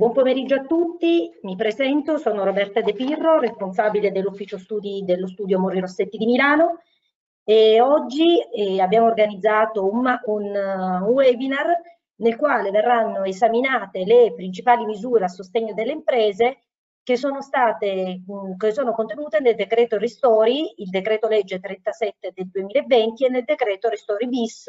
Buon pomeriggio a tutti, mi presento, sono Roberta De Pirro, responsabile dell'ufficio studi dello studio Morri Rossetti di Milano e oggi eh, abbiamo organizzato un, un, uh, un, webinar nel quale verranno esaminate le principali misure a sostegno delle imprese che sono state mm, che sono contenute nel decreto Ristori, il decreto legge 37 del 2020 e nel decreto Ristori bis,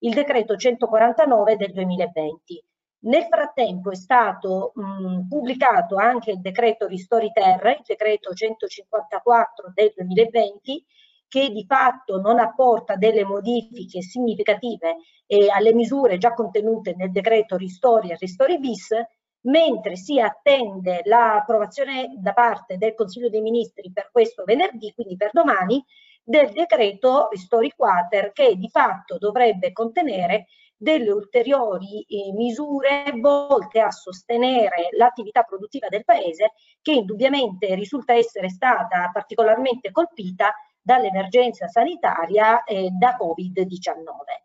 il decreto 149 del 2020. Nel frattempo è stato mh, pubblicato anche il decreto Ristori Terra, il decreto 154 del 2020, che di fatto non apporta delle modifiche significative eh, alle misure già contenute nel decreto Ristori e Ristori bis, mentre si attende l'approvazione da parte del Consiglio dei Ministri per questo venerdì, quindi per domani, del decreto Ristori Quater che di fatto dovrebbe contenere delle ulteriori eh, misure volte a sostenere l'attività produttiva del Paese che indubbiamente risulta essere stata particolarmente colpita dall'emergenza sanitaria eh, da Covid-19.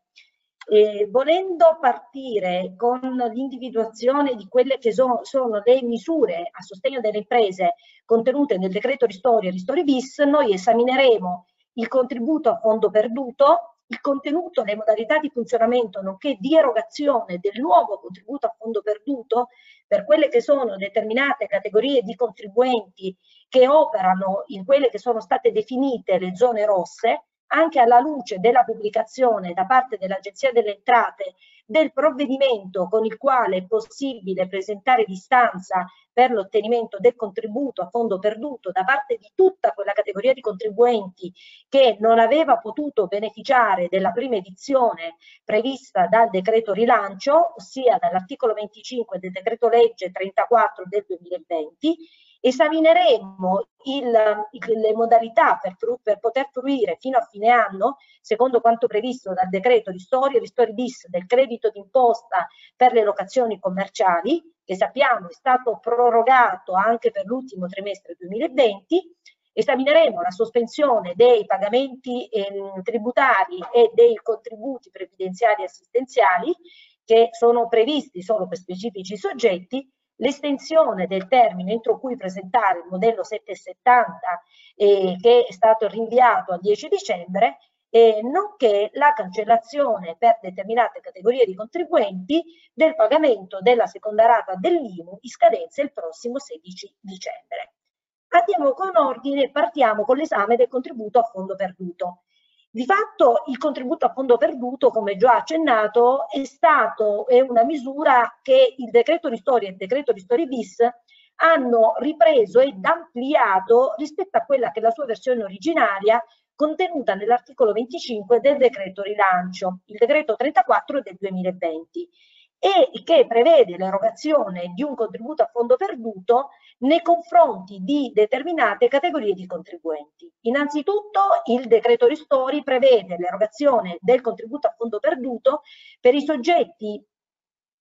Eh, volendo partire con l'individuazione di quelle che so, sono le misure a sostegno delle imprese contenute nel decreto Ristori e Ristori bis, noi esamineremo il contributo a fondo perduto, il contenuto, le modalità di funzionamento, nonché di erogazione del nuovo contributo a fondo perduto per quelle che sono determinate categorie di contribuenti che operano in quelle che sono state definite le zone rosse, anche alla luce della pubblicazione da parte dell'Agenzia delle Entrate del provvedimento con il quale è possibile presentare distanza per l'ottenimento del contributo a fondo perduto da parte di tutta quella categoria di contribuenti che non aveva potuto beneficiare della prima edizione prevista dal decreto rilancio, ossia dall'articolo 25 del decreto legge 34 del 2020 Esamineremo il, le modalità per, per, poter fruire fino a fine anno, secondo quanto previsto dal decreto di storia di storia bis del credito d'imposta per le locazioni commerciali, che sappiamo è stato prorogato anche per l'ultimo trimestre 2020. Esamineremo la sospensione dei pagamenti eh, tributari e dei contributi previdenziali e assistenziali che sono previsti solo per specifici soggetti l'estensione del termine entro cui presentare il modello 770 eh, che è stato rinviato al 10 dicembre, eh, nonché la cancellazione per determinate categorie di contribuenti del pagamento della seconda rata dell'IMU in scadenza il prossimo 16 dicembre. Andiamo con ordine partiamo con l'esame del contributo a fondo perduto. Di fatto il contributo a fondo perduto, come già accennato, è stato è una misura che il decreto ristori e il decreto ristori bis hanno ripreso ed ampliato rispetto a quella che è la sua versione originaria contenuta nell'articolo 25 del decreto rilancio, il decreto 34 del 2020 e che prevede l'erogazione di un contributo a fondo perduto nei confronti di determinate categorie di contribuenti. Innanzitutto il decreto ristori prevede l'erogazione del contributo a fondo perduto per i soggetti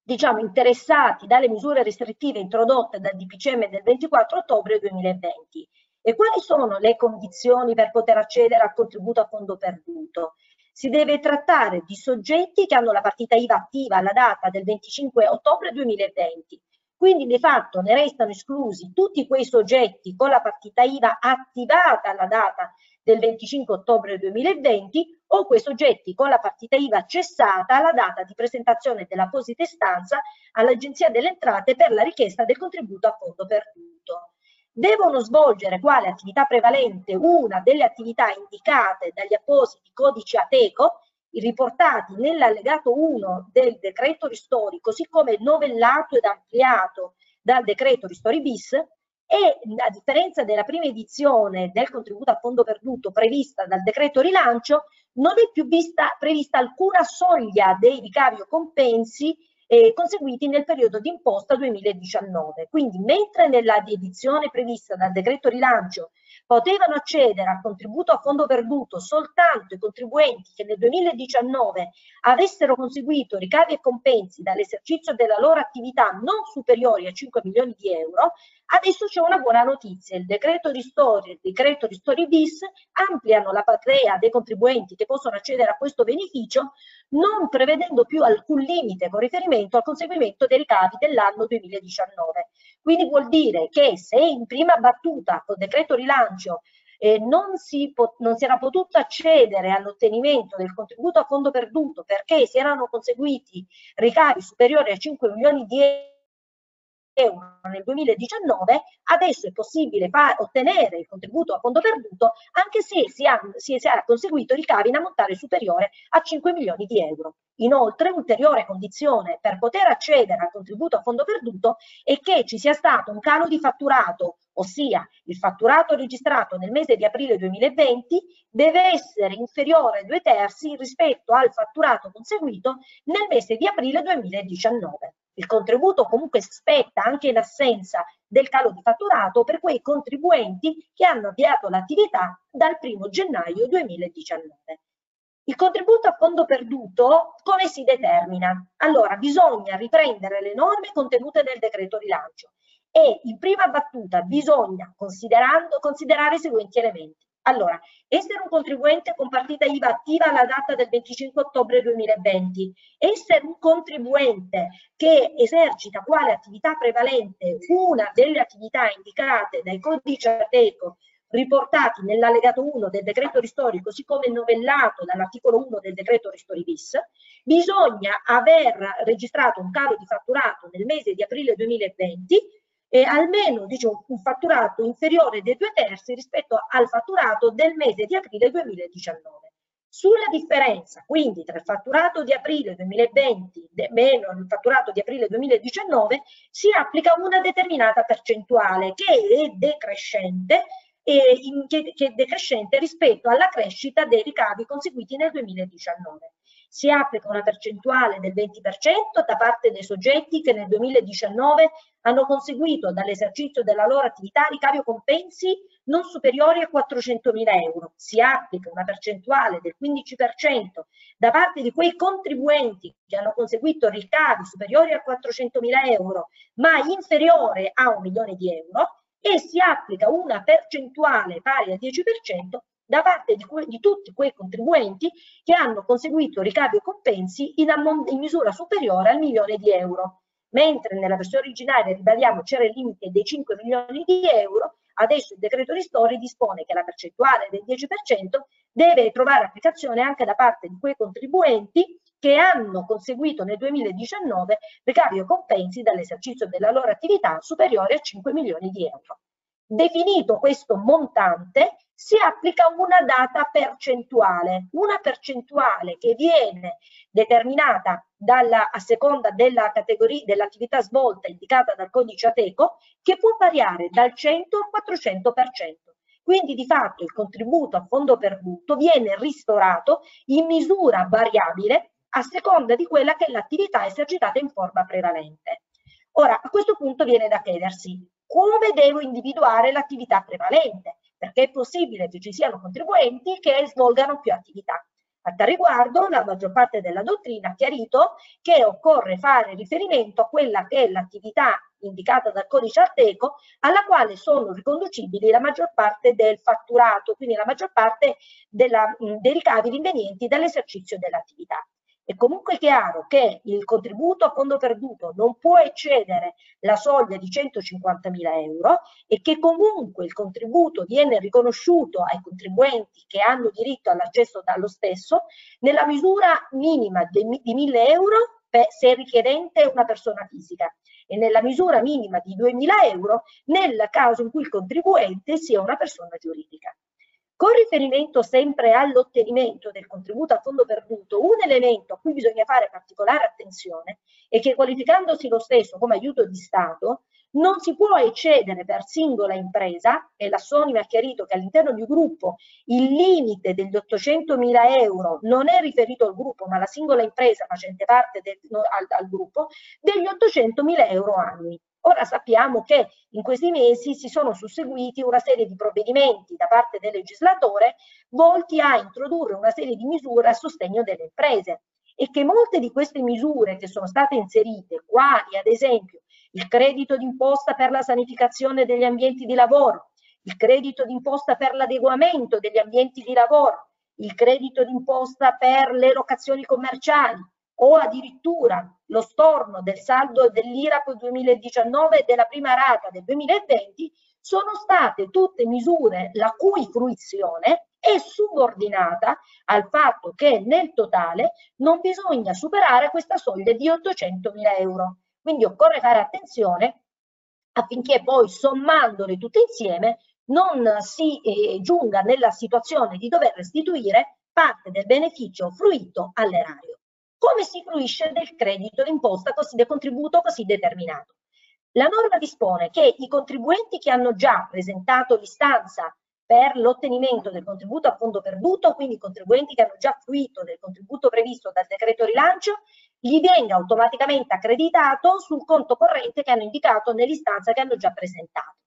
diciamo, interessati dalle misure restrittive introdotte dal DPCM del 24 ottobre 2020. E quali sono le condizioni per poter accedere al contributo a fondo perduto? Si deve trattare di soggetti che hanno la partita IVA attiva alla data del 25 ottobre 2020. Quindi di fatto ne restano esclusi tutti quei soggetti con la partita IVA attivata alla data del 25 ottobre 2020 o quei soggetti con la partita IVA cessata alla data di presentazione dell'apposita istanza all'Agenzia delle Entrate per la richiesta del contributo a fondo perduto devono svolgere quale attività prevalente una delle attività indicate dagli appositi codici ATECO riportati nell'allegato 1 del decreto ristori, così come novellato ed ampliato dal decreto ristori bis, e a differenza della prima edizione del contributo a fondo perduto prevista dal decreto rilancio, non è più vista, prevista alcuna soglia dei ricavi o compensi eh, conseguiti nel periodo d'imposta 2019. Quindi mentre nella edizione prevista dal decreto rilancio Potevano accedere al contributo a fondo perduto soltanto i contribuenti che nel 2019 avessero conseguito ricavi e compensi dall'esercizio della loro attività non superiori a 5 milioni di euro, adesso c'è una buona notizia. Il decreto ristori e il decreto ristori bis ampliano la platea dei contribuenti che possono accedere a questo beneficio, non prevedendo più alcun limite con riferimento al conseguimento dei ricavi dell'anno 2019. Quindi vuol dire che se in prima battuta col decreto rilancio eh, non, si non si era potuto accedere all'ottenimento del contributo a fondo perduto perché si erano conseguiti ricavi superiori a 5 milioni di euro euro nel 2019, adesso è possibile ottenere il contributo a fondo perduto anche se si ha, si è conseguito ricavi in ammontare superiore a 5 milioni di euro. Inoltre, ulteriore condizione per poter accedere al contributo a fondo perduto è che ci sia stato un calo di fatturato, ossia il fatturato registrato nel mese di aprile 2020 deve essere inferiore a due terzi rispetto al fatturato conseguito nel mese di aprile 2019. Il contributo comunque spetta anche in assenza del calo di fatturato per quei contribuenti che hanno avviato l'attività dal 1 gennaio 2019. Il contributo a fondo perduto come si determina? Allora, bisogna riprendere le norme contenute nel decreto rilancio e in prima battuta bisogna considerare i seguenti elementi. Allora, essere un contribuente con partita IVA attiva alla data del 25 ottobre 2020, essere un contribuente che esercita quale attività prevalente una delle attività indicate dai codici Ateco riportati nell'allegato 1 del decreto ristori, così come novellato dall'articolo 1 del decreto ristori bis, bisogna aver registrato un calo di fatturato nel mese di aprile 2020 e almeno diciamo, un fatturato inferiore dei due terzi rispetto al fatturato del mese di aprile 2019. Sulla differenza quindi tra il fatturato di aprile 2020 meno il fatturato di aprile 2019 si applica una determinata percentuale che è decrescente, e in, che, che è decrescente rispetto alla crescita dei ricavi conseguiti nel 2019 si applica una percentuale del 20% da parte dei soggetti che nel 2019 hanno conseguito dall'esercizio della loro attività ricavi o compensi non superiori a 400.000 euro. Si applica una percentuale del 15% da parte di quei contribuenti che hanno conseguito ricavi superiori a 400.000 euro ma inferiore a un milione di euro e si applica una percentuale pari al 10% da parte di, di, tutti quei contribuenti che hanno conseguito ricavi o compensi in, in misura superiore al milione di euro. Mentre nella versione originaria, ribadiamo, c'era il limite dei 5 milioni di euro, adesso il decreto ristori dispone che la percentuale del 10% deve trovare applicazione anche da parte di quei contribuenti che hanno conseguito nel 2019 ricavi o compensi dall'esercizio della loro attività superiori a 5 milioni di euro. Definito questo montante, si applica una data percentuale, una percentuale che viene determinata dalla, a seconda della categoria dell'attività svolta indicata dal codice ATECO, che può variare dal 100 al 400%. Quindi di fatto il contributo a fondo perduto viene ristorato in misura variabile a seconda di quella che è l'attività esercitata in forma prevalente. Ora, a questo punto viene da chiedersi come devo individuare l'attività prevalente? Perché è possibile che ci siano contribuenti che svolgano più attività. A tal riguardo, la maggior parte della dottrina ha chiarito che occorre fare riferimento a quella che è l'attività indicata dal codice Arteco, alla quale sono riconducibili la maggior parte del fatturato, quindi la maggior parte della, dei ricavi rinvenienti dall'esercizio dell'attività. È comunque chiaro che il contributo a fondo perduto non può eccedere la soglia di 150.000 euro e che comunque il contributo viene riconosciuto ai contribuenti che hanno diritto all'accesso dallo stesso nella misura minima di 1.000 euro se richiedente una persona fisica e nella misura minima di 2.000 euro nel caso in cui il contribuente sia una persona giuridica. Con riferimento sempre all'ottenimento del contributo a fondo perduto, un elemento a cui bisogna fare particolare attenzione è che qualificandosi lo stesso come aiuto di Stato, non si può eccedere per singola impresa, e la Sony mi ha chiarito che all'interno di un gruppo il limite degli 800 mila euro non è riferito al gruppo, ma alla singola impresa facente parte del, no, al, al gruppo, degli 800 mila euro annui. Ora sappiamo che in questi mesi si sono susseguiti una serie di provvedimenti da parte del legislatore volti a introdurre una serie di misure a sostegno delle imprese e che molte di queste misure che sono state inserite, quali ad esempio il credito d'imposta per la sanificazione degli ambienti di lavoro, il credito d'imposta per l'adeguamento degli ambienti di lavoro, il credito d'imposta per le locazioni commerciali. O addirittura lo storno del saldo dell'IRAP 2019 e della prima rata del 2020 sono state tutte misure la cui fruizione è subordinata al fatto che nel totale non bisogna superare questa soglia di 800 mila euro. Quindi occorre fare attenzione affinché poi sommandole tutte insieme non si eh, giunga nella situazione di dover restituire parte del beneficio fruito all'erario. Come si fruisce del credito d'imposta così del contributo così determinato? La norma dispone che i contribuenti che hanno già presentato l'istanza per l'ottenimento del contributo a fondo perduto, quindi i contribuenti che hanno già fruito del contributo previsto dal decreto rilancio, gli venga automaticamente accreditato sul conto corrente che hanno indicato nell'istanza che hanno già presentato.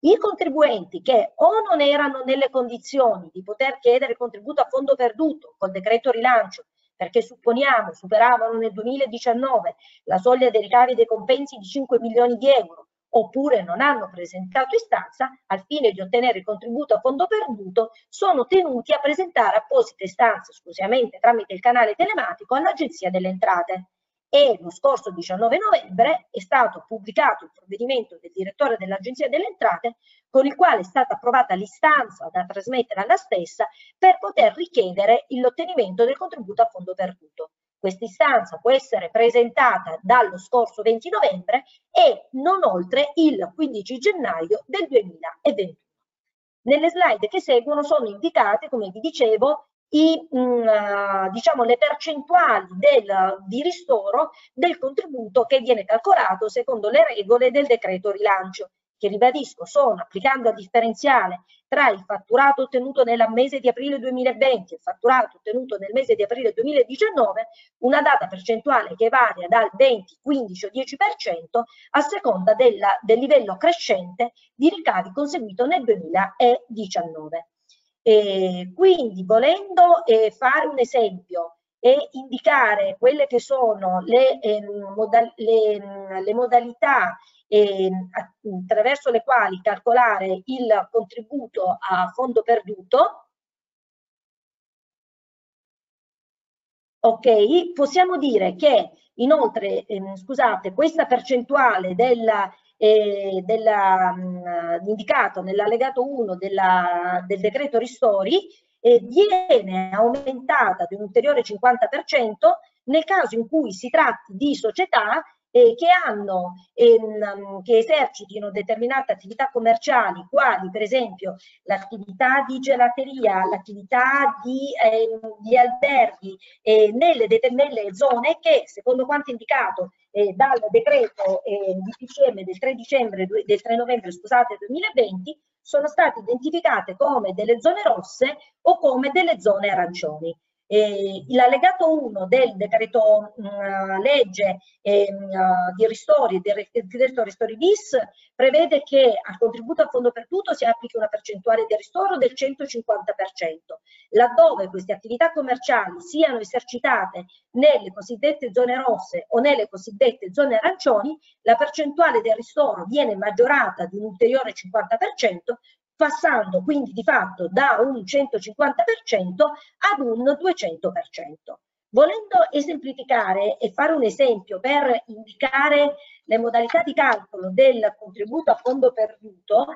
I contribuenti che o non erano nelle condizioni di poter chiedere il contributo a fondo perduto col decreto rilancio, perché supponiamo superavano nel 2019 la soglia dei ricavi dei compensi di 5 milioni di euro, oppure non hanno presentato istanza, al fine di ottenere contributo a fondo perduto, sono tenuti a presentare apposite istanze esclusivamente tramite il canale telematico all'Agenzia delle Entrate. E lo scorso 19 novembre è stato pubblicato il provvedimento del direttore dell'Agenzia delle Entrate con il quale è stata approvata l'istanza da trasmettere alla stessa per poter richiedere l'ottenimento del contributo a fondo perduto. Questa istanza può essere presentata dallo scorso 20 novembre e non oltre il 15 gennaio del 2021. Nelle slide che seguono sono indicate, come vi dicevo, i, mh, mm, diciamo, le percentuali del, di ristoro del contributo che viene calcolato secondo le regole del decreto rilancio che ribadisco sono, applicando a differenziale tra il fatturato ottenuto nel mese di aprile 2020 e il fatturato ottenuto nel mese di aprile 2019, una data percentuale che varia dal 20, 15 o 10% a seconda della, del livello crescente di ricavi conseguito nel 2019. E quindi volendo eh, fare un esempio e indicare quelle che sono le, eh, moda le, le modalità eh, attraverso le quali calcolare il contributo a fondo perduto. Ok, possiamo dire che inoltre, eh, scusate, questa percentuale della, eh, della, mh, mm, indicato nell'allegato 1 della, del decreto ristori eh, viene aumentata di un ulteriore 50% nel caso in cui si tratti di società eh, che, hanno, ehm, che esercitino determinate attività commerciali, quali per esempio l'attività di gelateria, l'attività di, ehm, di alberghi eh, nelle, nelle, zone che, secondo quanto indicato eh, dal decreto eh, di PCM del 3 dicembre, del 3 novembre scusate, 2020, sono state identificate come delle zone rosse o come delle zone arancioni. Eh, L'allegato 1 del decreto mh, legge eh, di ristori, del decreto ristori bis, prevede che al contributo a fondo perduto si applichi una percentuale di ristoro del 150%. Laddove queste attività commerciali siano esercitate nelle cosiddette zone rosse o nelle cosiddette zone arancioni, la percentuale del ristoro viene maggiorata di un ulteriore 50%, passando quindi di fatto da un 150% ad un 200%. Volendo esemplificare e fare un esempio per indicare le modalità di calcolo del contributo a fondo perduto,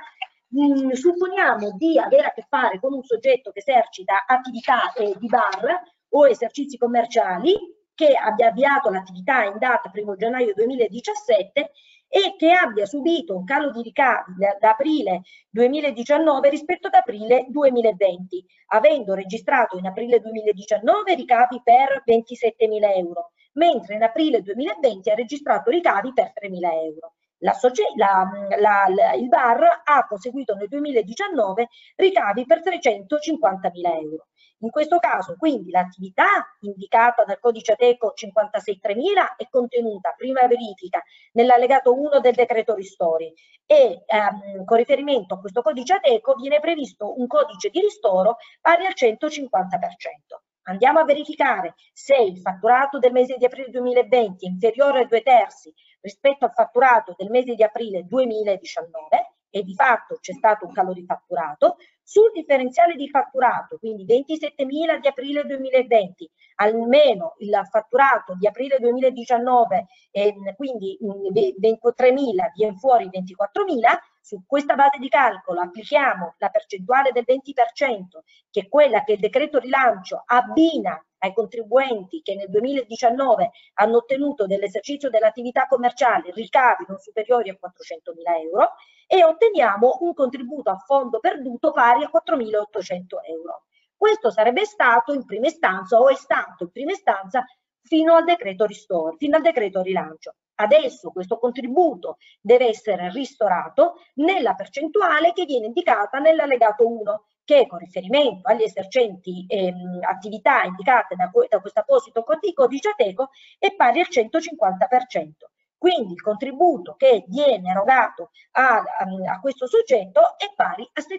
mm, supponiamo di avere a che fare con un soggetto che esercita attività eh, di bar o esercizi commerciali che abbia avviato l'attività in data 1 gennaio 2017 e che abbia subito un calo di ricavi da aprile 2019 rispetto ad aprile 2020, avendo registrato in aprile 2019 ricavi per 27 mila euro, mentre in aprile 2020 ha registrato ricavi per 3 mila euro. la, la, la, il VAR ha conseguito nel 2019 ricavi per 350 mila euro. In questo caso, quindi, l'attività indicata dal codice ATECO 56000 è contenuta, prima verifica, nell'allegato 1 del decreto ristori e ehm, con riferimento a questo codice ATECO viene previsto un codice di ristoro pari al 150%. Andiamo a verificare se il fatturato del mese di aprile 2020 è inferiore ai due terzi rispetto al fatturato del mese di aprile 2019 e di fatto c'è stato un calo di fatturato, sul differenziale di fatturato, quindi 27.000 di aprile 2020, almeno il fatturato di aprile 2019, e quindi 23.000 viene fuori 24.000, su questa base di calcolo applichiamo la percentuale del 20%, che è quella che il decreto rilancio abbina ai contribuenti che nel 2019 hanno ottenuto dell'esercizio dell'attività commerciale ricavi non superiori a 400.000 euro e otteniamo un contributo a fondo perduto pari a 4.800 euro. Questo sarebbe stato in prima istanza o è stato in prima istanza fino al decreto ristoro, fino al decreto rilancio. Adesso questo contributo deve essere ristorato nella percentuale che viene indicata nell'allegato 1 che con riferimento agli esercenti ehm, attività indicate da, da questo apposito codice ATECO è pari al 150%. Quindi il contributo che viene erogato a, a, a questo soggetto è pari a 7.200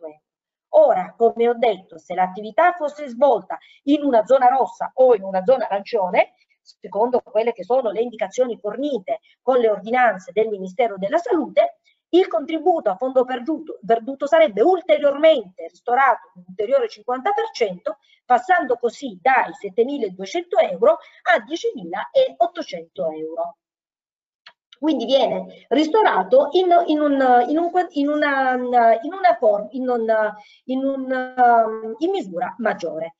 euro. Ora, come ho detto, se l'attività fosse svolta in una zona rossa o in una zona arancione, secondo quelle che sono le indicazioni fornite con le ordinanze del Ministero della Salute, il contributo a fondo perduto, perduto sarebbe ulteriormente ristorato un ulteriore 50%, passando così dai 7.200 euro a 10.800 euro. Quindi viene ristorato in, misura maggiore.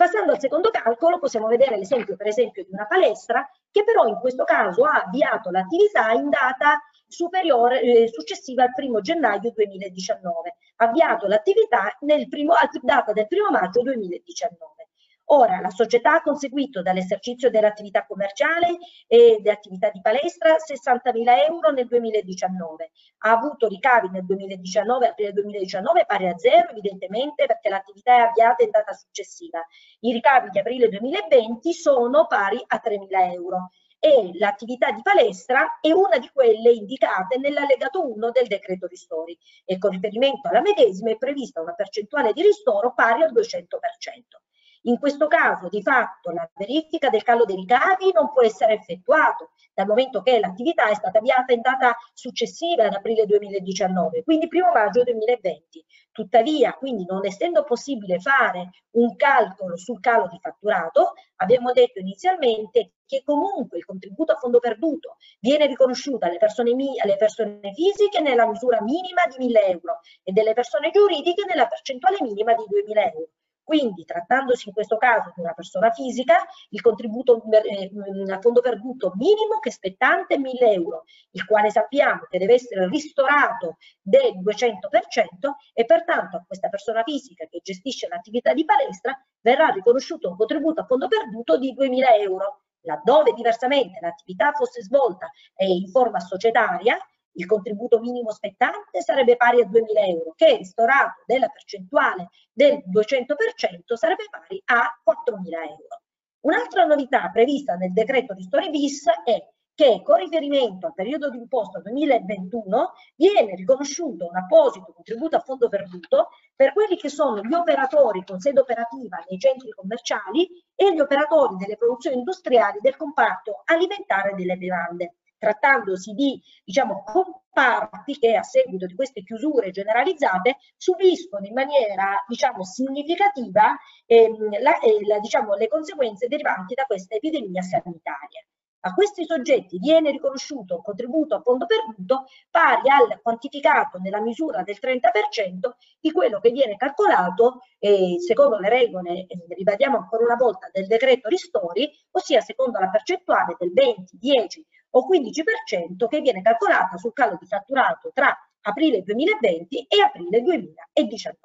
Passando al secondo calcolo possiamo vedere l'esempio per esempio di una palestra che però in questo caso ha avviato l'attività in data superiore, eh, successiva al primo gennaio 2019, avviato l'attività nel primo, data del primo maggio 2019. Ora, la società ha conseguito dall'esercizio dell'attività commerciale e dell'attività di palestra 60.000 euro nel 2019. Ha avuto ricavi nel 2019, aprile 2019, pari a zero, evidentemente, perché l'attività è avviata in data successiva. I ricavi di aprile 2020 sono pari a 3.000 euro e l'attività di palestra è una di quelle indicate nell'allegato 1 del decreto ristori e con riferimento alla medesima è prevista una percentuale di ristoro pari al 200%. In questo caso, di fatto, la verifica del calo dei ricavi non può essere effettuato dal momento che l'attività è stata avviata in data successiva ad aprile 2019, quindi primo maggio 2020. Tuttavia, quindi non essendo possibile fare un calcolo sul calo di fatturato, abbiamo detto inizialmente che comunque il contributo a fondo perduto viene riconosciuto alle persone, alle persone fisiche nella misura minima di 1000 euro e delle persone giuridiche nella percentuale minima di 2000 euro. Quindi, trattandosi in questo caso di una persona fisica, il contributo eh, a fondo perduto minimo che spettante è 1000 euro, il quale sappiamo che deve essere ristorato del 200% e pertanto a questa persona fisica che gestisce l'attività di palestra verrà riconosciuto un contributo a fondo perduto di 2000 euro. Laddove diversamente l'attività fosse svolta eh, in forma societaria, il contributo minimo spettante sarebbe pari a 2.000 euro, che ristorato della percentuale del 200% sarebbe pari a 4.000 euro. Un'altra novità prevista nel decreto ristori bis è che con riferimento al periodo di imposta 2021 viene riconosciuto un apposito contributo a fondo perduto per quelli che sono gli operatori con sede operativa nei centri commerciali e gli operatori delle produzioni industriali del comparto alimentare delle bevande trattandosi di diciamo, comparti che a seguito di queste chiusure generalizzate subiscono in maniera diciamo, significativa ehm, la, eh, la, diciamo, le conseguenze derivanti da questa epidemia sanitaria. A questi soggetti viene riconosciuto un contributo a fondo perduto pari al quantificato nella misura del 30% di quello che viene calcolato eh, secondo le regole, eh, ribadiamo ancora una volta, del decreto ristori, ossia secondo la percentuale del 20, 10 o 15% che viene calcolata sul calo di fatturato tra aprile 2020 e aprile 2019.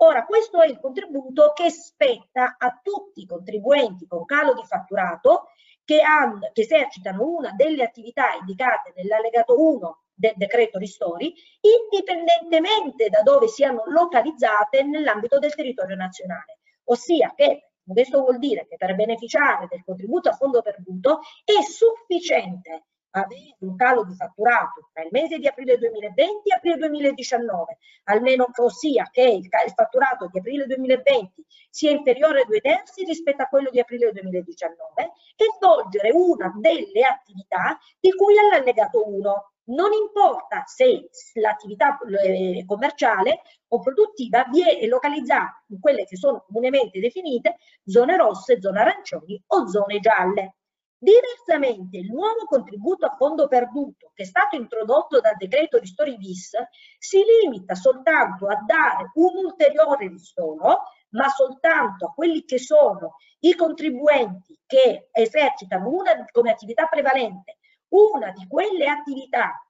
Ora, questo è il contributo che spetta a tutti i contribuenti con calo di fatturato che, hanno, che esercitano una delle attività indicate nell'allegato 1 del decreto ristori, indipendentemente da dove siano localizzate nell'ambito del territorio nazionale. Ossia che questo vuol dire che per beneficiare del contributo a fondo perduto è sufficiente avere un calo di fatturato tra il mese di aprile 2020 e aprile 2019, almeno ossia che il, fatturato di aprile 2020 sia inferiore a due terzi rispetto a quello di aprile 2019 e svolgere una delle attività di cui all'allegato 1. Non importa se l'attività eh, commerciale o produttiva viene localizzata in quelle che sono comunemente definite zone rosse, zone arancioni o zone gialle. Diversamente, il nuovo contributo a fondo perduto che è stato introdotto dal decreto ristori bis si limita soltanto a dare un ulteriore ristoro, ma soltanto a quelli che sono i contribuenti che esercitano una, come attività prevalente una di quelle attività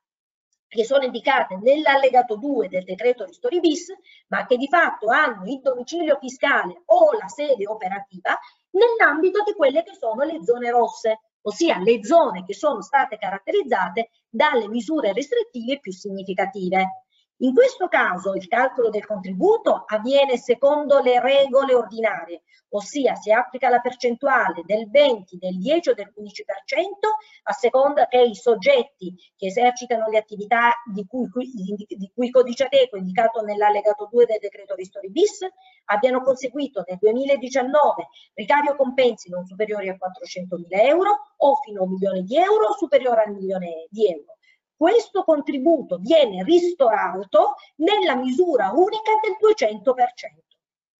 che sono indicate nell'allegato 2 del decreto ristori bis, ma che di fatto hanno il domicilio fiscale o la sede operativa nell'ambito di quelle che sono le zone rosse, ossia le zone che sono state caratterizzate dalle misure restrittive più significative. In questo caso il calcolo del contributo avviene secondo le regole ordinarie, ossia si applica la percentuale del 20, del 10 o del 15% a seconda che i soggetti che esercitano le attività di cui, di cui codice ateco indicato nell'allegato 2 del decreto ristori bis abbiano conseguito nel 2019 ricavi o compensi non superiori a 400.000 euro o fino a un milione di euro o superiore al milione di euro questo contributo viene ristorato nella misura unica del 200%.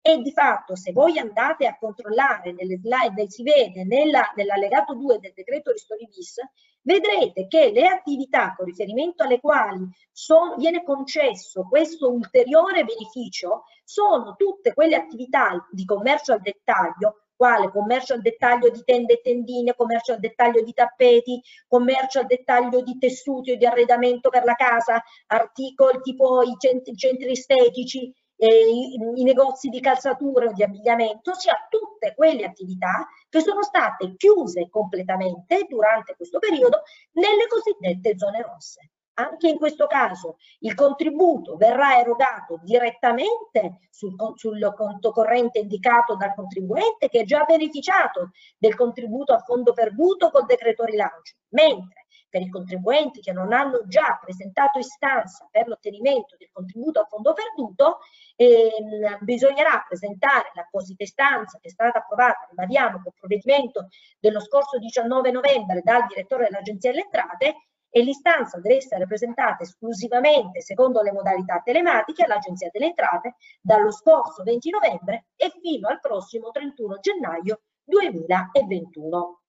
E di fatto se voi andate a controllare nelle slide, si vede nell'allegato 2 del decreto ristori bis, vedrete che le attività con riferimento alle quali son, viene concesso questo ulteriore beneficio sono tutte quelle attività di commercio al dettaglio quale commercio al dettaglio di tende e tendine, commercio al dettaglio di tappeti, commercio al dettaglio di tessuti o di arredamento per la casa, articoli tipo i centri, estetici, i, i, negozi di calzature o di abbigliamento, ossia tutte quelle attività che sono state chiuse completamente durante questo periodo nelle cosiddette zone rosse. Anche in questo caso il contributo verrà erogato direttamente sul, sul, conto corrente indicato dal contribuente che ha già beneficiato del contributo a fondo perduto col decreto rilancio, mentre per i contribuenti che non hanno già presentato istanza per l'ottenimento del contributo a fondo perduto, ehm, bisognerà presentare l'apposita istanza che è stata approvata, ribadiamo, con provvedimento dello scorso 19 novembre dal direttore dell'Agenzia delle Entrate e l'istanza deve essere presentata esclusivamente secondo le modalità telematiche all'Agenzia delle Entrate dallo scorso 20 novembre e fino al prossimo 31 gennaio 2021.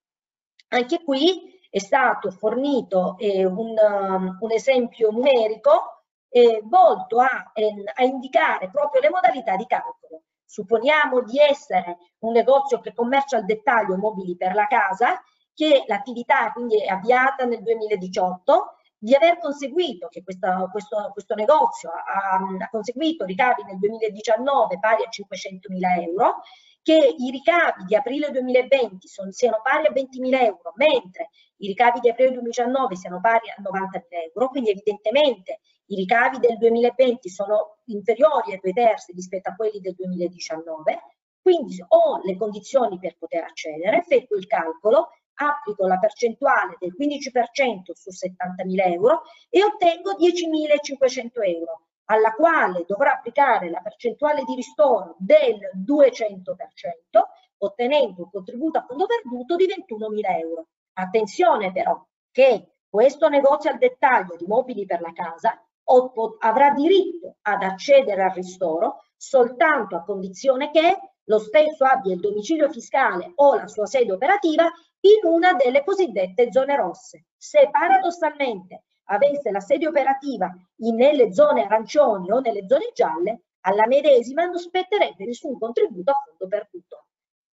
Anche qui è stato fornito eh, un, um, un, esempio numerico eh, volto a, eh, a indicare proprio le modalità di calcolo. Supponiamo di essere un negozio che commercia al dettaglio mobili per la casa che l'attività quindi è avviata nel 2018, di aver conseguito, che questa, questo, questo, negozio ha, ha, conseguito ricavi nel 2019 pari a 500 mila euro, che i ricavi di aprile 2020 sono, siano pari a 20 mila euro, mentre i ricavi di aprile 2019 siano pari a 90 mila euro, quindi evidentemente i ricavi del 2020 sono inferiori a due terzi rispetto a quelli del 2019, quindi ho le condizioni per poter accedere, effettuo il calcolo applico la percentuale del 15% su 70.000 euro e ottengo 10.500 euro, alla quale dovrò applicare la percentuale di ristoro del 200%, ottenendo un contributo a fondo perduto di 21.000 euro. Attenzione però che questo negozio al dettaglio di mobili per la casa avrà diritto ad accedere al ristoro soltanto a condizione che lo stesso abbia il domicilio fiscale o la sua sede operativa in una delle cosiddette zone rosse. Se paradossalmente avesse la sede operativa nelle zone arancioni o nelle zone gialle, alla medesima non spetterebbe nessun contributo a fondo perduto.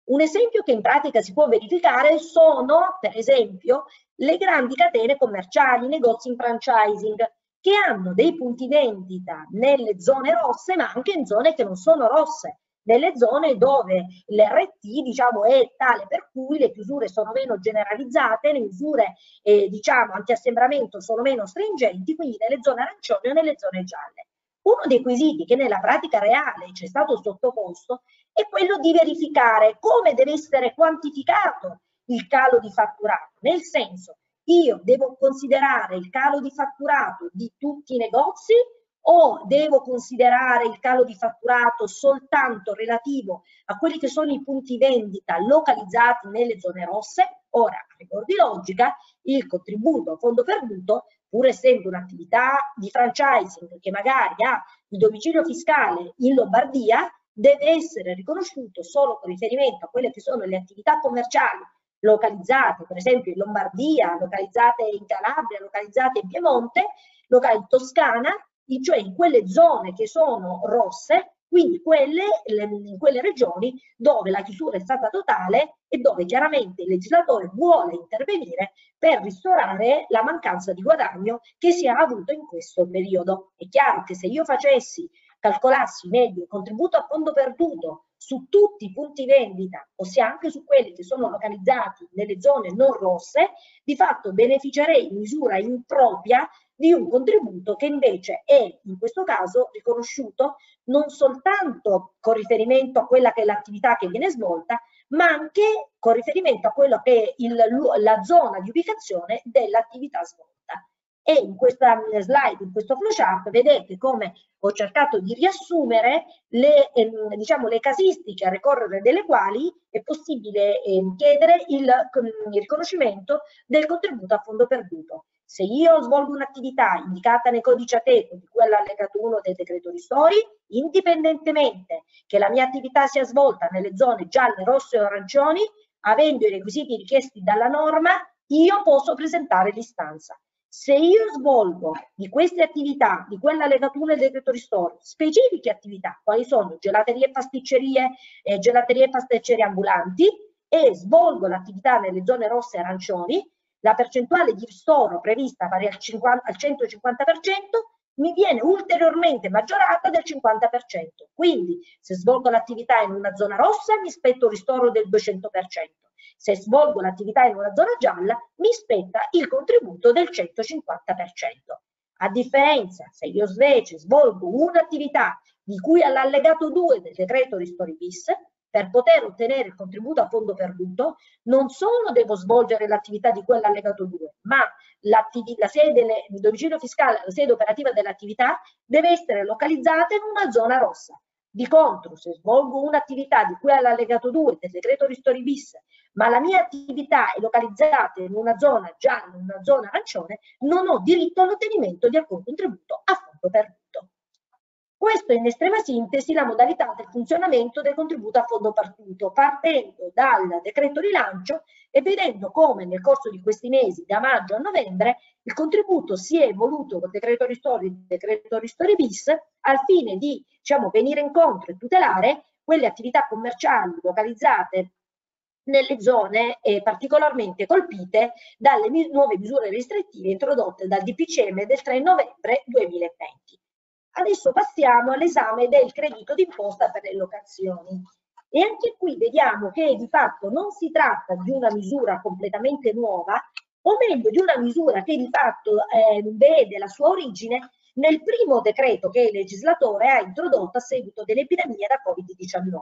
Un esempio che in pratica si può verificare sono, per esempio, le grandi catene commerciali, negozi in franchising, che hanno dei punti vendita nelle zone rosse, ma anche in zone che non sono rosse, nelle zone dove l'RT diciamo, è tale per cui le chiusure sono meno generalizzate, le misure eh, diciamo, anti-assembramento sono meno stringenti, quindi nelle zone arancioni o nelle zone gialle. Uno dei quesiti che nella pratica reale ci è stato sottoposto è quello di verificare come deve essere quantificato il calo di fatturato, nel senso io devo considerare il calo di fatturato di tutti i negozi o devo considerare il calo di fatturato soltanto relativo a quelli che sono i punti vendita localizzati nelle zone rosse? Ora, a rigor di logica, il contributo a fondo perduto, pur essendo un'attività di franchising che magari ha il domicilio fiscale in Lombardia, deve essere riconosciuto solo con riferimento a quelle che sono le attività commerciali localizzate, per esempio in Lombardia, localizzate in Calabria, localizzate in Piemonte, locali in Toscana, cioè in quelle zone che sono rosse, quindi quelle, in quelle regioni dove la chiusura è stata totale e dove chiaramente il legislatore vuole intervenire per ristorare la mancanza di guadagno che si è avuto in questo periodo. È chiaro che se io facessi, calcolassi meglio il contributo a fondo perduto su tutti i punti vendita, ossia anche su quelli che sono localizzati nelle zone non rosse, di fatto beneficerei in misura impropria di un contributo che invece è in questo caso riconosciuto non soltanto con riferimento a quella che è l'attività che viene svolta, ma anche con riferimento a quello che è il, la zona di ubicazione dell'attività svolta. E in questa slide, in questo flowchart, vedete come ho cercato di riassumere le, ehm, diciamo, le casistiche a ricorrere delle quali è possibile ehm, chiedere il, il riconoscimento del contributo a fondo perduto. Se io svolgo un'attività indicata nel codice ATECO di cui all'allegato 1 del decreto ristori, indipendentemente che la mia attività sia svolta nelle zone gialle, rosse o arancioni, avendo i requisiti richiesti dalla norma, io posso presentare l'istanza. Se io svolgo di queste attività, di quell'allegato 1 del decreto ristori, specifiche attività, quali sono gelaterie e pasticcerie, eh, gelaterie e pasticcerie ambulanti, e svolgo l'attività nelle zone rosse e arancioni, la percentuale di ristoro prevista pari al, 50, al 150% mi viene ulteriormente maggiorata del 50%. Quindi se svolgo l'attività in una zona rossa mi spetto un ristoro del 200%. Se svolgo l'attività in una zona gialla mi spetta il contributo del 150%. A differenza, se io invece svolgo un'attività di cui all'allegato 2 del decreto ristori bis, per poter ottenere il contributo a fondo perduto, non solo devo svolgere l'attività di quell'allegato 2, ma la sede, il domicilio fiscale, la sede operativa dell'attività deve essere localizzata in una zona rossa. Di contro, se svolgo un'attività di cui all'allegato 2 del decreto ristori bis, ma la mia attività è localizzata in una zona gialla, in una zona arancione, non ho diritto all'ottenimento di alcun contributo a fondo perduto. Questo è in estrema sintesi la modalità del funzionamento del contributo a fondo partito, partendo dal decreto rilancio e vedendo come nel corso di questi mesi, da maggio a novembre, il contributo si è evoluto col decreto ristori, il decreto ristori bis, al fine di diciamo, venire incontro e tutelare quelle attività commerciali localizzate nelle zone eh, particolarmente colpite dalle nuove misure restrittive introdotte dal DPCM del 3 novembre 2020. Adesso passiamo all'esame del credito d'imposta per le locazioni. E anche qui vediamo che di fatto non si tratta di una misura completamente nuova, o meglio di una misura che di fatto eh, vede la sua origine nel primo decreto che il legislatore ha introdotto a seguito dell'epidemia da Covid-19,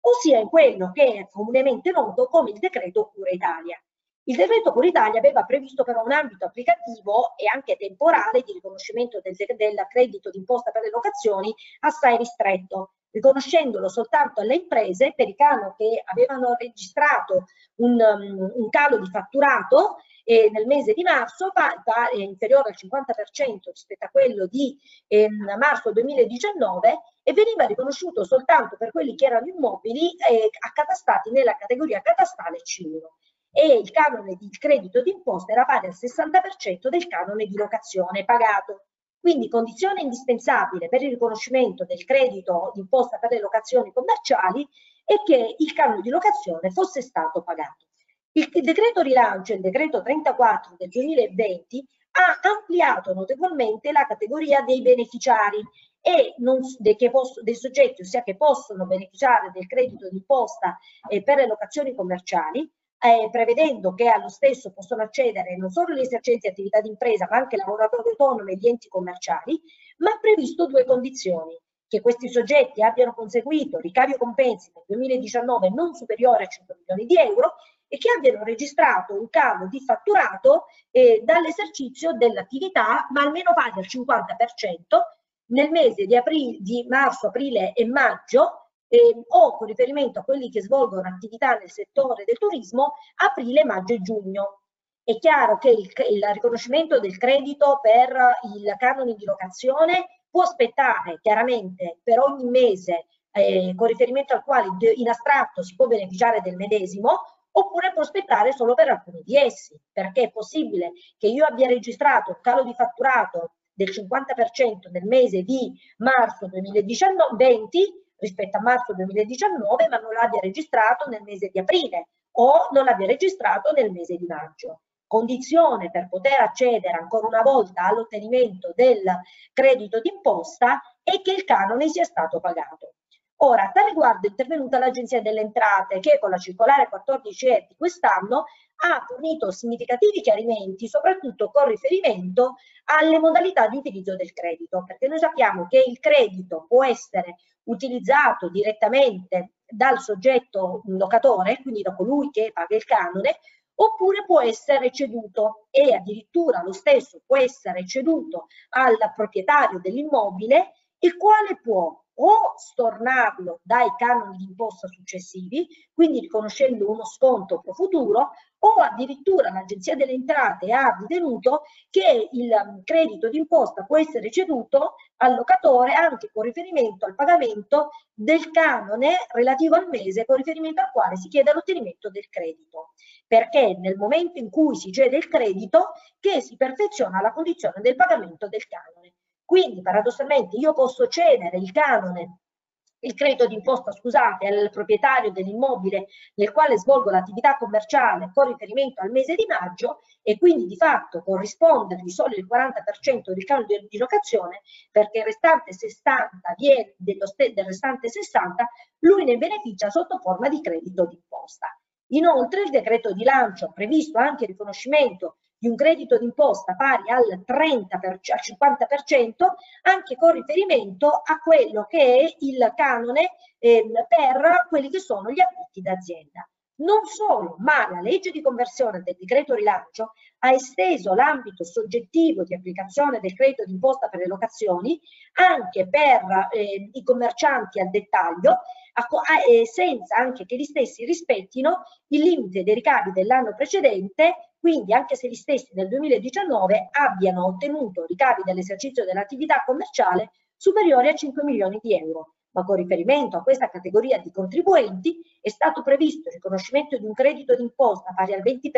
ossia in quello che è comunemente noto come il decreto Cura Italia. Il decreto Cura Italia aveva previsto però un ambito applicativo e anche temporale di riconoscimento del, del credito d'imposta per le locazioni assai ristretto, riconoscendolo soltanto alle imprese per i canoni che avevano registrato un, um, un calo di fatturato eh, nel mese di marzo pa, pa, eh, inferiore al 50% rispetto a quello di eh, marzo 2019 e veniva riconosciuto soltanto per quelli che erano immobili eh, accatastati nella categoria catastale C1 e il canone di credito d'imposta era pari al 60% del canone di locazione pagato. Quindi condizione indispensabile per il riconoscimento del credito d'imposta per le locazioni commerciali è che il canone di locazione fosse stato pagato. Il decreto rilancio, il decreto 34 del 2020, ha ampliato notevolmente la categoria dei beneficiari e non, de, che posso, dei soggetti, ossia che possono beneficiare del credito d'imposta eh, per le locazioni commerciali, eh, prevedendo che allo stesso possono accedere non solo gli esercenti di attività di impresa, ma anche lavoratori autonomi e gli enti commerciali, ma ha previsto due condizioni. Che questi soggetti abbiano conseguito ricavi o compensi nel 2019 non superiore a 5 milioni di euro e che abbiano registrato un calo di fatturato eh, dall'esercizio dell'attività, ma almeno pari al 50% nel mese di, aprile, di marzo, aprile e maggio eh, o con riferimento a quelli che svolgono attività nel settore del turismo aprile, maggio e giugno. È chiaro che il, il riconoscimento del credito per il canone di locazione può aspettare chiaramente per ogni mese eh, con riferimento al quale in astratto si può beneficiare del medesimo oppure può aspettare solo per alcuni di essi, perché è possibile che io abbia registrato un calo di fatturato del 50% nel mese di marzo 2020 rispetto a marzo 2019, ma non l'abbia registrato nel mese di aprile o non l'abbia registrato nel mese di maggio. Condizione per poter accedere ancora una volta all'ottenimento del credito d'imposta è che il canone sia stato pagato. Ora, a tal riguardo è intervenuta l'Agenzia delle Entrate che con la circolare 14E di quest'anno ha fornito significativi chiarimenti, soprattutto con riferimento alle modalità di utilizzo del credito, perché noi sappiamo che il credito può essere utilizzato direttamente dal soggetto locatore, quindi da colui che paga il canone, oppure può essere ceduto e addirittura lo stesso può essere ceduto al proprietario dell'immobile, il quale può o stornarlo dai canoni di imposta successivi, quindi riconoscendo uno sconto pro futuro, o addirittura l'Agenzia delle Entrate ha ritenuto che il um, credito d'imposta può essere ceduto al locatore anche con riferimento al pagamento del canone relativo al mese con riferimento al quale si chiede l'ottenimento del credito, perché nel momento in cui si cede il credito che si perfeziona la condizione del pagamento del canone. Quindi paradossalmente io posso cedere il canone il credito d'imposta, scusate, al proprietario dell'immobile nel quale svolgo l'attività commerciale con riferimento al mese di maggio e quindi di fatto corrispondergli solo il 40% del canone di locazione perché il restante 60 viene dello del restante 60 lui ne beneficia sotto forma di credito d'imposta. Inoltre il decreto di lancio ha previsto anche il riconoscimento di un credito d'imposta pari al 30 per, al 50% anche con riferimento a quello che è il canone eh, per quelli che sono gli affitti d'azienda. Non solo, ma la legge di conversione del decreto rilancio ha esteso l'ambito soggettivo di applicazione del credito d'imposta per le locazioni anche per eh, i commercianti al dettaglio, a, a, eh, senza anche che gli stessi rispettino il limite dei ricavi dell'anno precedente, quindi anche se gli stessi nel 2019 abbiano ottenuto ricavi dall'esercizio dell'attività commerciale superiori a 5 milioni di euro ma con riferimento a questa categoria di contribuenti è stato previsto il riconoscimento di un credito d'imposta pari al 20%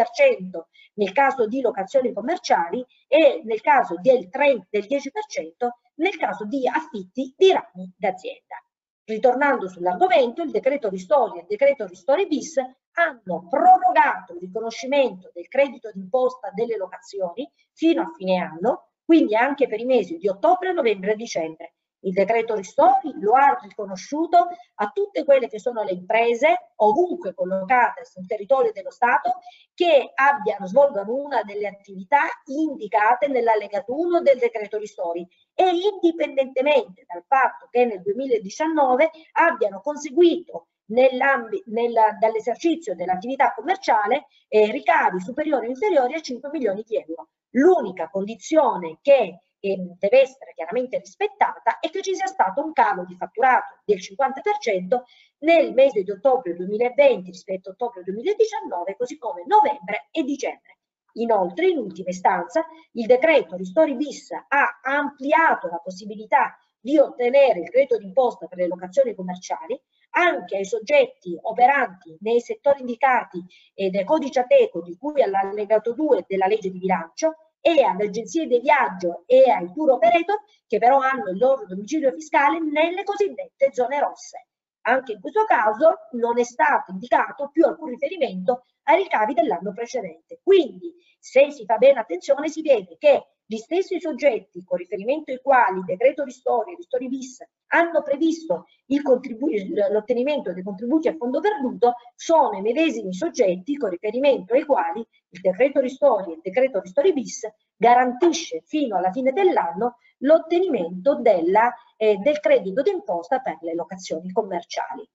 nel caso di locazioni commerciali e nel caso del, 30, del 10% nel caso di affitti di rami d'azienda. Ritornando sull'argomento, il decreto ristori e il decreto ristori bis hanno prorogato il riconoscimento del credito d'imposta delle locazioni fino a fine anno, quindi anche per i mesi di ottobre, novembre e dicembre, il decreto ristori lo ha riconosciuto a tutte quelle che sono le imprese ovunque collocate sul territorio dello Stato che abbiano, svolgano una delle attività indicate nell'allegato 1 del decreto ristori e indipendentemente dal fatto che nel 2019 abbiano conseguito dall'esercizio dell'attività commerciale eh, ricavi superiori o inferiori a 5 milioni di euro. L'unica condizione che deve essere chiaramente rispettata e che ci sia stato un calo di fatturato del 50% nel mese di ottobre 2020 rispetto a ottobre 2019, così come novembre e dicembre. Inoltre, in ultima istanza, il decreto Ristori bis ha ampliato la possibilità di ottenere il credito d'imposta per le locazioni commerciali anche ai soggetti operanti nei settori indicati eh, del codice ATECO di cui all'allegato 2 della legge di bilancio e alle agenzie di viaggio e ai tour operator che però hanno il loro domicilio fiscale nelle cosiddette zone rosse. Anche in questo caso non è stato indicato più alcun riferimento ai ricavi dell'anno precedente. Quindi, se si fa bene attenzione, si vede che gli stessi soggetti con riferimento ai quali il decreto ristori e ristori bis hanno previsto l'ottenimento dei contributi a fondo perduto sono i medesimi soggetti con riferimento ai quali il decreto ristori e il decreto ristori bis garantisce fino alla fine dell'anno l'ottenimento eh, del credito d'imposta per le locazioni commerciali.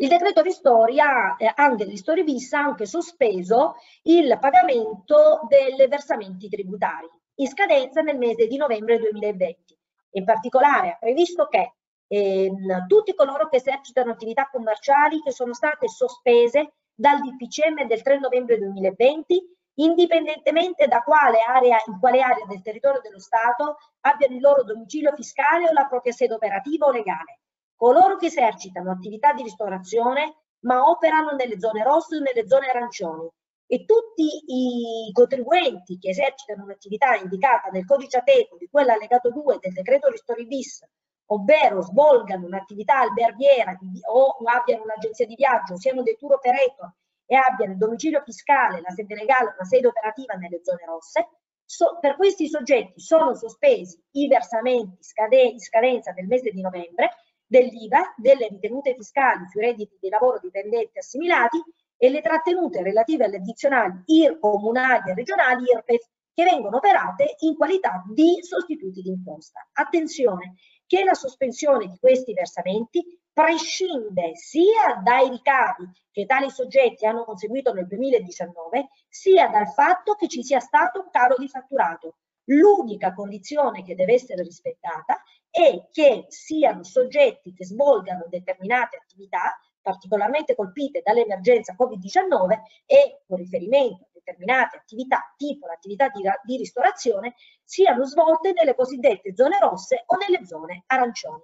Il decreto ristori ha, eh, anche ristori bis ha anche sospeso il pagamento dei versamenti tributari in scadenza nel mese di novembre 2020. In particolare ha previsto che ehm, tutti coloro che esercitano attività commerciali che sono state sospese dal DPCM del 3 novembre 2020 indipendentemente da quale area, in quale area del territorio dello Stato abbiano il loro domicilio fiscale o la propria sede operativa o legale coloro che esercitano attività di ristorazione ma operano nelle zone rosse o nelle zone arancioni. E tutti i contribuenti che esercitano un'attività indicata nel codice ateco di quella allegato 2 del decreto ristori bis, ovvero svolgano un'attività alberghiera o abbiano un'agenzia di viaggio, siano dei tour operator e abbiano il domicilio fiscale, la sede legale, una sede operativa nelle zone rosse, so, per questi soggetti sono sospesi i versamenti in scadenza del mese di novembre dell'IVA, delle ritenute fiscali sui redditi di lavoro dipendenti assimilati e le trattenute relative alle addizionali IR comunali e regionali IRPEF che vengono operate in qualità di sostituti d'imposta. Attenzione che la sospensione di questi versamenti prescinde sia dai ricavi che tali soggetti hanno conseguito nel 2019, sia dal fatto che ci sia stato un calo di fatturato. L'unica condizione che deve essere rispettata e che siano soggetti che svolgano determinate attività particolarmente colpite dall'emergenza Covid-19 e con riferimento a determinate attività, tipo l'attività di, di ristorazione, siano svolte nelle cosiddette zone rosse o nelle zone arancioni.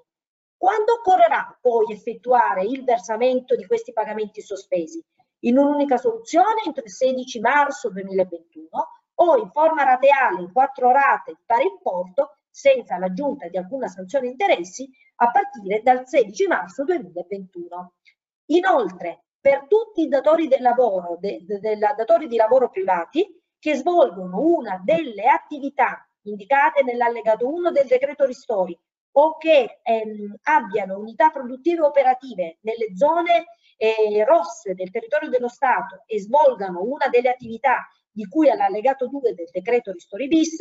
Quando occorrerà poi effettuare il versamento di questi pagamenti sospesi? In un'unica soluzione entro il 16 marzo 2021 o in forma rateale in quattro rate di pari importo senza l'aggiunta di alcuna sanzione interessi a partire dal 16 marzo 2021. Inoltre, per tutti i datori, lavoro, de, de, de, datori di lavoro privati che svolgono una delle attività indicate nell'allegato 1 del decreto ristori o che ehm, abbiano unità produttive operative nelle zone eh, rosse del territorio dello Stato e svolgano una delle attività di cui all'allegato 2 del decreto ristori bis,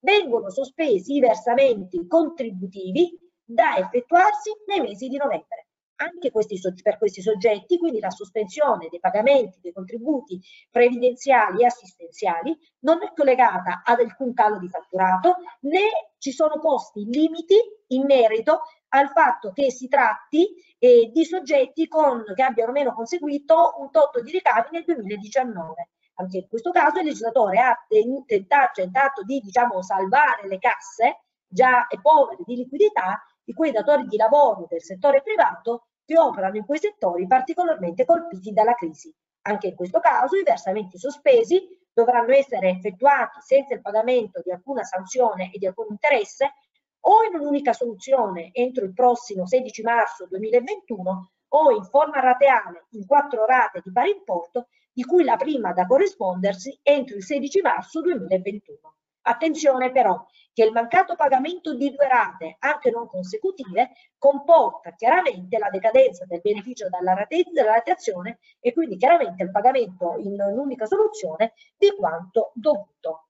vengono sospesi i versamenti contributivi da effettuarsi nei mesi di novembre. Anche questi, per questi soggetti, quindi la sospensione dei pagamenti dei contributi previdenziali e assistenziali non è collegata ad alcun calo di fatturato né ci sono posti limiti in merito al fatto che si tratti eh, di soggetti con, che abbiano meno conseguito un totto di ricavi nel 2019 anche in questo caso il legislatore ha tentato, tentato di diciamo, salvare le casse già povere di liquidità di quei datori di lavoro del settore privato che operano in quei settori particolarmente colpiti dalla crisi. Anche in questo caso i versamenti sospesi dovranno essere effettuati senza il pagamento di alcuna sanzione e di alcun interesse o in un'unica soluzione entro il prossimo 16 marzo 2021 o in forma rateale in quattro rate di pari importo di cui la prima da corrispondersi entro il 16 marzo 2021. Attenzione però che il mancato pagamento di due rate, anche non consecutive, comporta chiaramente la decadenza del beneficio dalla rateazione e quindi chiaramente il pagamento in un'unica soluzione di quanto dovuto.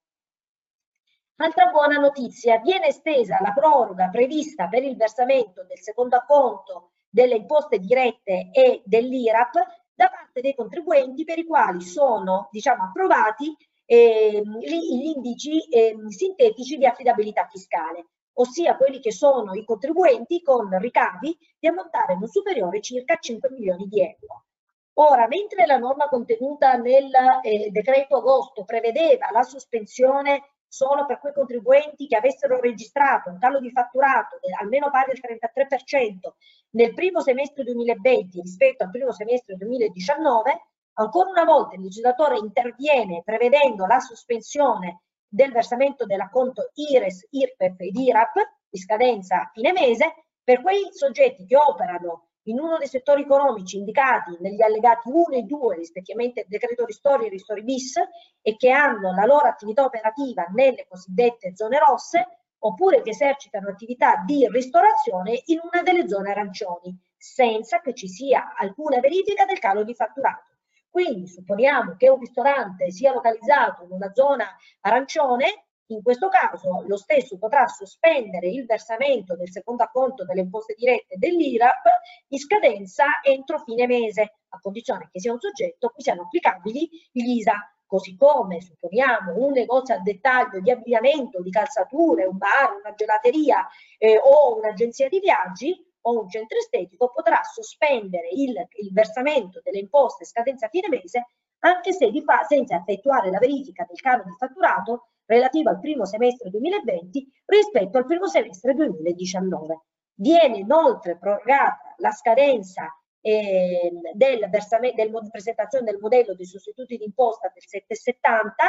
Altra buona notizia, viene estesa la proroga prevista per il versamento del secondo acconto delle imposte dirette e dell'IRAP da parte dei contribuenti per i quali sono diciamo, approvati eh, gli indici eh, sintetici di affidabilità fiscale, ossia quelli che sono i contribuenti con ricavi di ammontare non superiore circa 5 milioni di euro. Ora, mentre la norma contenuta nel eh, decreto agosto prevedeva la sospensione solo per quei contribuenti che avessero registrato un calo di fatturato almeno pari al 33% nel primo semestre 2020 rispetto al primo semestre 2019, ancora una volta il legislatore interviene prevedendo la sospensione del versamento dell'acconto IRES, IRPEF ed IRAP di scadenza a fine mese per quei soggetti che operano in uno dei settori economici indicati negli allegati 1 e 2 rispettivamente del decreto ristori e ristori bis e che hanno la loro attività operativa nelle cosiddette zone rosse oppure che esercitano attività di ristorazione in una delle zone arancioni senza che ci sia alcuna verifica del calo di fatturato. Quindi supponiamo che un ristorante sia localizzato in una zona arancione, in questo caso lo stesso potrà sospendere il versamento del secondo acconto delle imposte dirette dell'IRAP in scadenza entro fine mese, a condizione che sia un soggetto a cui siano applicabili gli ISA, così come supponiamo un negozio al dettaglio di abbigliamento, di calzature, un bar, una gelateria eh, o un'agenzia di viaggi, o un centro estetico potrà sospendere il, il versamento delle imposte scadenza fine mese anche se di fa, senza effettuare la verifica del calo di fatturato relativo al primo semestre 2020 rispetto al primo semestre 2019. Viene inoltre prorogata la scadenza eh, del del, presentazione del modello dei sostituti d'imposta del 770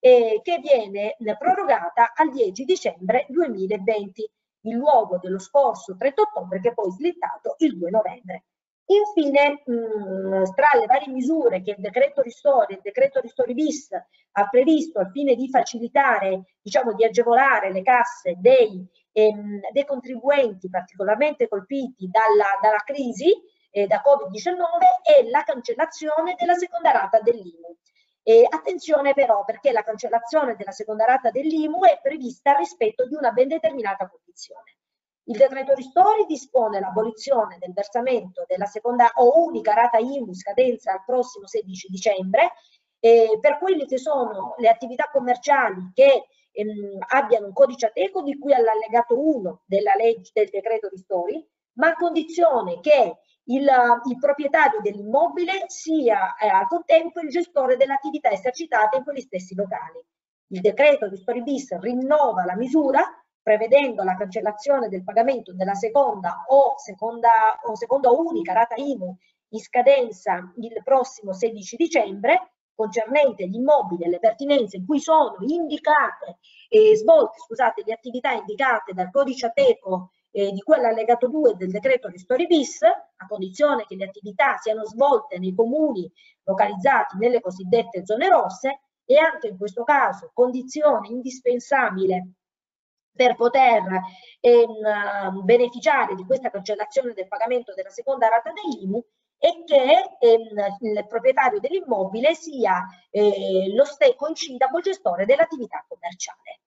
eh, che viene prorogata al 10 dicembre 2020 in luogo dello scorso 3 ottobre che poi slittato il 2 novembre. Infine, mh, tra le varie misure che il decreto ristori, il decreto ristori bis ha previsto al fine di facilitare, diciamo di agevolare le casse dei, ehm, dei contribuenti particolarmente colpiti dalla, dalla crisi eh, da Covid-19 è la cancellazione della seconda rata dell'IMU. E attenzione però perché la cancellazione della seconda rata dell'IMU è prevista rispetto di una ben determinata condizione. Il decreto ristori dispone l'abolizione del versamento della seconda o unica rata IMU scadenza al prossimo 16 dicembre eh, per quelle che sono le attività commerciali che ehm, abbiano un codice ateco di cui all'allegato 1 della legge del decreto ristori, ma a condizione che il, il proprietario dell'immobile sia eh, al contempo il gestore dell'attività esercitata in quegli stessi locali. Il decreto di Story Bis rinnova la misura prevedendo la cancellazione del pagamento della seconda o seconda o seconda unica rata IMU in scadenza il prossimo 16 dicembre concernente gli immobili e le pertinenze in cui sono indicate e svolte scusate, le attività indicate dal codice ATECO eh, di cui all'allegato 2 del decreto Ristori bis, a condizione che le attività siano svolte nei comuni localizzati nelle cosiddette zone rosse e anche in questo caso condizione indispensabile per poter ehm, beneficiare di questa cancellazione del pagamento della seconda rata dell'IMU e che ehm, il proprietario dell'immobile sia eh, lo stesso coincida col gestore dell'attività commerciale.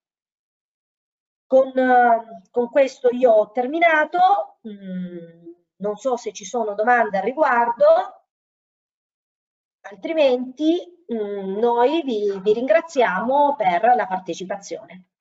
Con, con, questo io ho terminato, mm, non so se ci sono domande al riguardo, altrimenti mm, noi vi, vi ringraziamo per la partecipazione.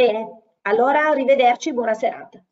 Bene, allora arrivederci, buona serata.